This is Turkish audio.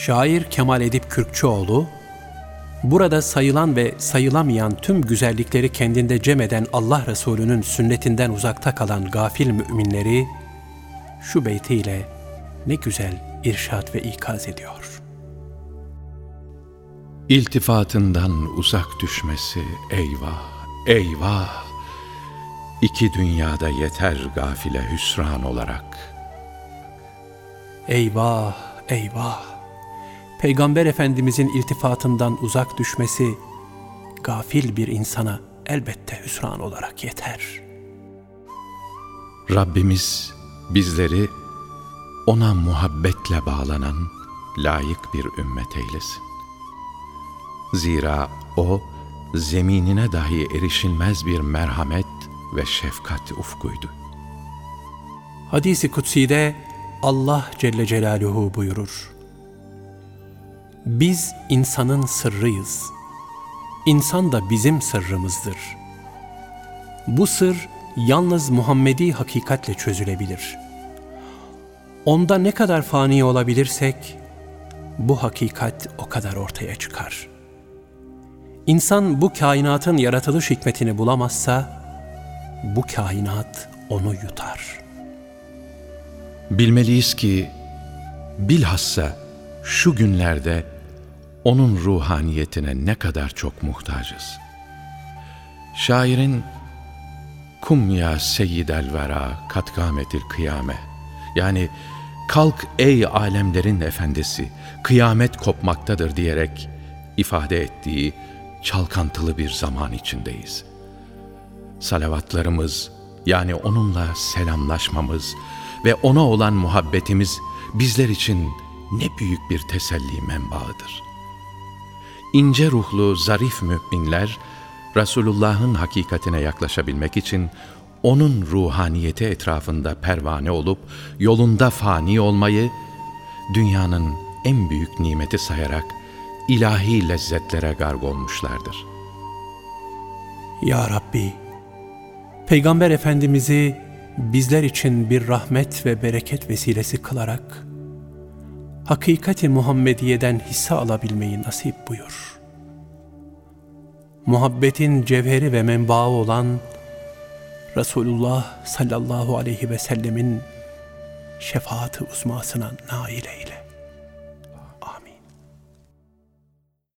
Şair Kemal Edip Kürkçüoğlu, burada sayılan ve sayılamayan tüm güzellikleri kendinde cem eden Allah Resulü'nün sünnetinden uzakta kalan gafil müminleri, şu beytiyle ne güzel irşad ve ikaz ediyor. İltifatından uzak düşmesi eyvah, eyvah. İki dünyada yeter gafile hüsran olarak. Eyvah, eyvah! Peygamber Efendimizin iltifatından uzak düşmesi, gafil bir insana elbette hüsran olarak yeter. Rabbimiz bizleri ona muhabbetle bağlanan layık bir ümmet eylesin. Zira o, zeminine dahi erişilmez bir merhamet ve şefkat ufkuydu. Hadis-i Kutsi'de Allah Celle Celaluhu buyurur. Biz insanın sırrıyız. İnsan da bizim sırrımızdır. Bu sır yalnız Muhammedi hakikatle çözülebilir. Onda ne kadar fani olabilirsek, bu hakikat o kadar ortaya çıkar. İnsan bu kainatın yaratılış hikmetini bulamazsa, bu kainat onu yutar. Bilmeliyiz ki bilhassa şu günlerde onun ruhaniyetine ne kadar çok muhtacız. Şairin Kum ya seyyidel vera kat kâmetil kıyame yani kalk ey alemlerin efendisi kıyamet kopmaktadır diyerek ifade ettiği çalkantılı bir zaman içindeyiz. Salavatlarımız yani onunla selamlaşmamız ve ona olan muhabbetimiz bizler için ne büyük bir teselli menbaıdır. İnce ruhlu, zarif müminler, Resulullah'ın hakikatine yaklaşabilmek için onun ruhaniyeti etrafında pervane olup yolunda fani olmayı, dünyanın en büyük nimeti sayarak ilahi lezzetlere garg olmuşlardır. Ya Rabbi, Peygamber Efendimiz'i bizler için bir rahmet ve bereket vesilesi kılarak, hakikati Muhammediye'den hisse alabilmeyi nasip buyur. Muhabbetin cevheri ve menbaı olan Resulullah sallallahu aleyhi ve sellemin şefaati uzmasına nail eyle.